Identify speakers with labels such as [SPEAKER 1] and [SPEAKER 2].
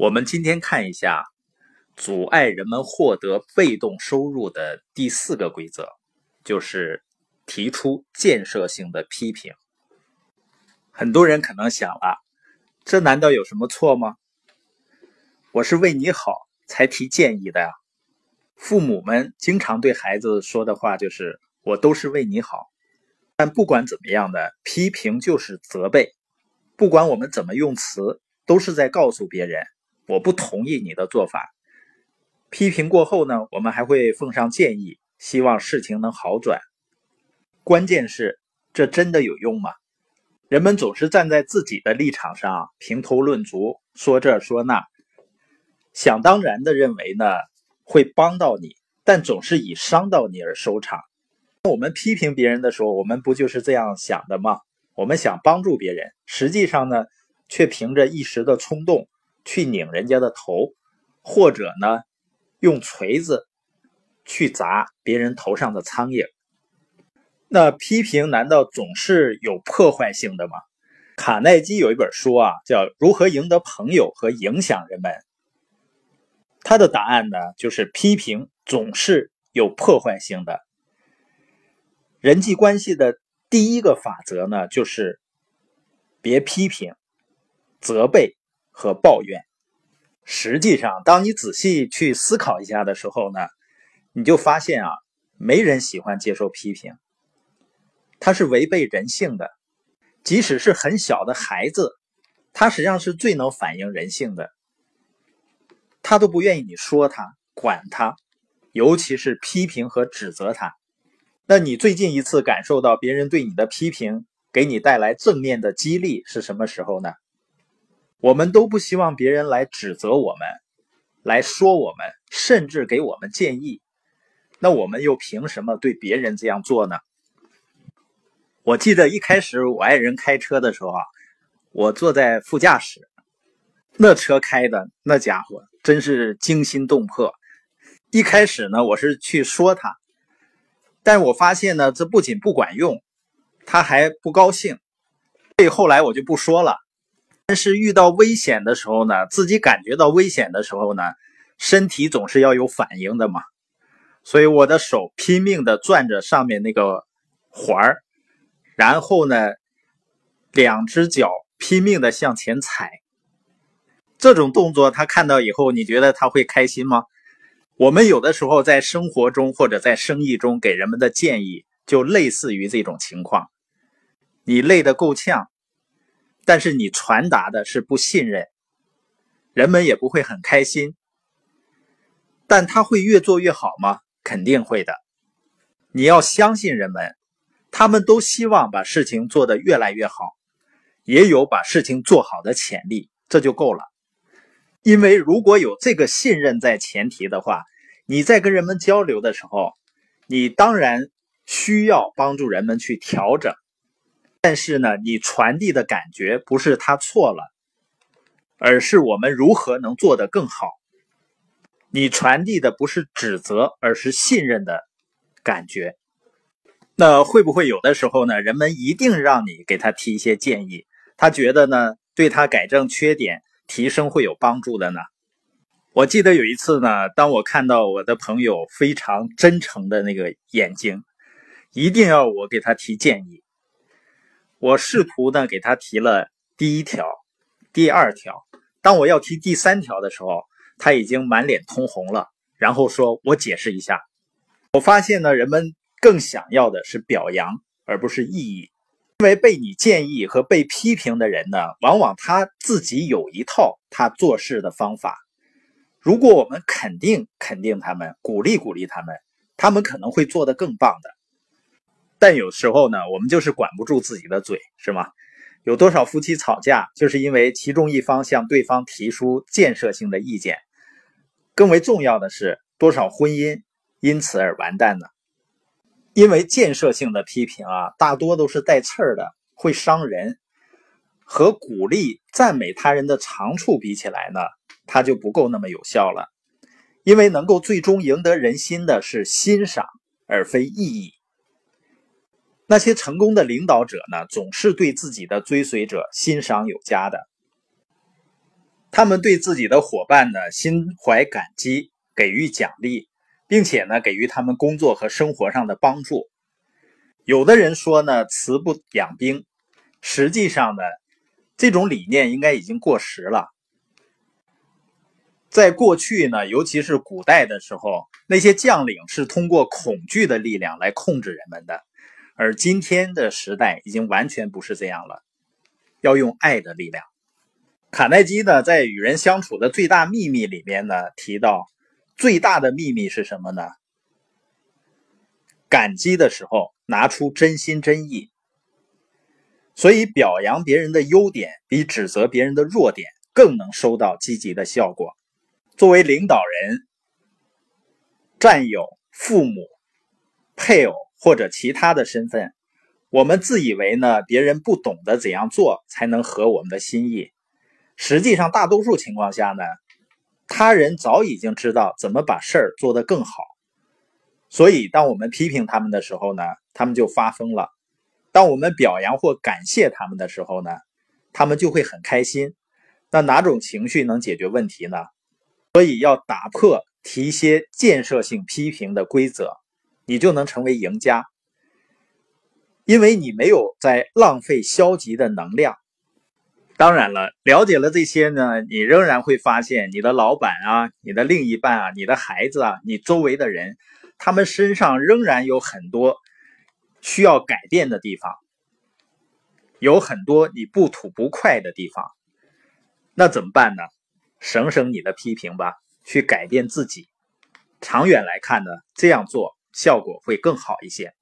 [SPEAKER 1] 我们今天看一下阻碍人们获得被动收入的第四个规则，就是提出建设性的批评。很多人可能想了，这难道有什么错吗？我是为你好才提建议的呀。父母们经常对孩子说的话就是“我都是为你好”，但不管怎么样的批评就是责备，不管我们怎么用词，都是在告诉别人。我不同意你的做法。批评过后呢，我们还会奉上建议，希望事情能好转。关键是，这真的有用吗？人们总是站在自己的立场上评头论足，说这说那，想当然的认为呢会帮到你，但总是以伤到你而收场。我们批评别人的时候，我们不就是这样想的吗？我们想帮助别人，实际上呢，却凭着一时的冲动。去拧人家的头，或者呢，用锤子去砸别人头上的苍蝇。那批评难道总是有破坏性的吗？卡耐基有一本书啊，叫《如何赢得朋友和影响人们》。他的答案呢，就是批评总是有破坏性的。人际关系的第一个法则呢，就是别批评、责备。和抱怨，实际上，当你仔细去思考一下的时候呢，你就发现啊，没人喜欢接受批评，它是违背人性的。即使是很小的孩子，他实际上是最能反映人性的，他都不愿意你说他、管他，尤其是批评和指责他。那你最近一次感受到别人对你的批评给你带来正面的激励是什么时候呢？我们都不希望别人来指责我们，来说我们，甚至给我们建议。那我们又凭什么对别人这样做呢？我记得一开始我爱人开车的时候啊，我坐在副驾驶，那车开的那家伙真是惊心动魄。一开始呢，我是去说他，但我发现呢，这不仅不管用，他还不高兴。所以后来我就不说了。但是遇到危险的时候呢，自己感觉到危险的时候呢，身体总是要有反应的嘛。所以我的手拼命的攥着上面那个环儿，然后呢，两只脚拼命的向前踩。这种动作他看到以后，你觉得他会开心吗？我们有的时候在生活中或者在生意中给人们的建议，就类似于这种情况。你累得够呛。但是你传达的是不信任，人们也不会很开心。但他会越做越好吗？肯定会的。你要相信人们，他们都希望把事情做得越来越好，也有把事情做好的潜力，这就够了。因为如果有这个信任在前提的话，你在跟人们交流的时候，你当然需要帮助人们去调整。但是呢，你传递的感觉不是他错了，而是我们如何能做得更好。你传递的不是指责，而是信任的感觉。那会不会有的时候呢？人们一定让你给他提一些建议，他觉得呢，对他改正缺点、提升会有帮助的呢？我记得有一次呢，当我看到我的朋友非常真诚的那个眼睛，一定要我给他提建议。我试图呢给他提了第一条、第二条，当我要提第三条的时候，他已经满脸通红了，然后说：“我解释一下。”我发现呢，人们更想要的是表扬，而不是意义，因为被你建议和被批评的人呢，往往他自己有一套他做事的方法。如果我们肯定肯定他们，鼓励鼓励他们，他们可能会做得更棒的。但有时候呢，我们就是管不住自己的嘴，是吗？有多少夫妻吵架，就是因为其中一方向对方提出建设性的意见。更为重要的是，多少婚姻因此而完蛋呢？因为建设性的批评啊，大多都是带刺儿的，会伤人。和鼓励、赞美他人的长处比起来呢，它就不够那么有效了。因为能够最终赢得人心的是欣赏，而非意义。那些成功的领导者呢，总是对自己的追随者欣赏有加的。他们对自己的伙伴呢心怀感激，给予奖励，并且呢给予他们工作和生活上的帮助。有的人说呢，慈不养兵，实际上呢，这种理念应该已经过时了。在过去呢，尤其是古代的时候，那些将领是通过恐惧的力量来控制人们的，而今天的时代已经完全不是这样了，要用爱的力量。卡耐基呢，在与人相处的最大秘密里面呢，提到最大的秘密是什么呢？感激的时候拿出真心真意。所以表扬别人的优点，比指责别人的弱点更能收到积极的效果。作为领导人、战友、父母、配偶或者其他的身份，我们自以为呢，别人不懂得怎样做才能合我们的心意。实际上，大多数情况下呢，他人早已经知道怎么把事儿做得更好。所以，当我们批评他们的时候呢，他们就发疯了；当我们表扬或感谢他们的时候呢，他们就会很开心。那哪种情绪能解决问题呢？所以要打破提些建设性批评的规则，你就能成为赢家，因为你没有在浪费消极的能量。当然了，了解了这些呢，你仍然会发现你的老板啊、你的另一半啊、你的孩子啊、你周围的人，他们身上仍然有很多需要改变的地方，有很多你不吐不快的地方，那怎么办呢？省省你的批评吧，去改变自己。长远来看呢，这样做效果会更好一些。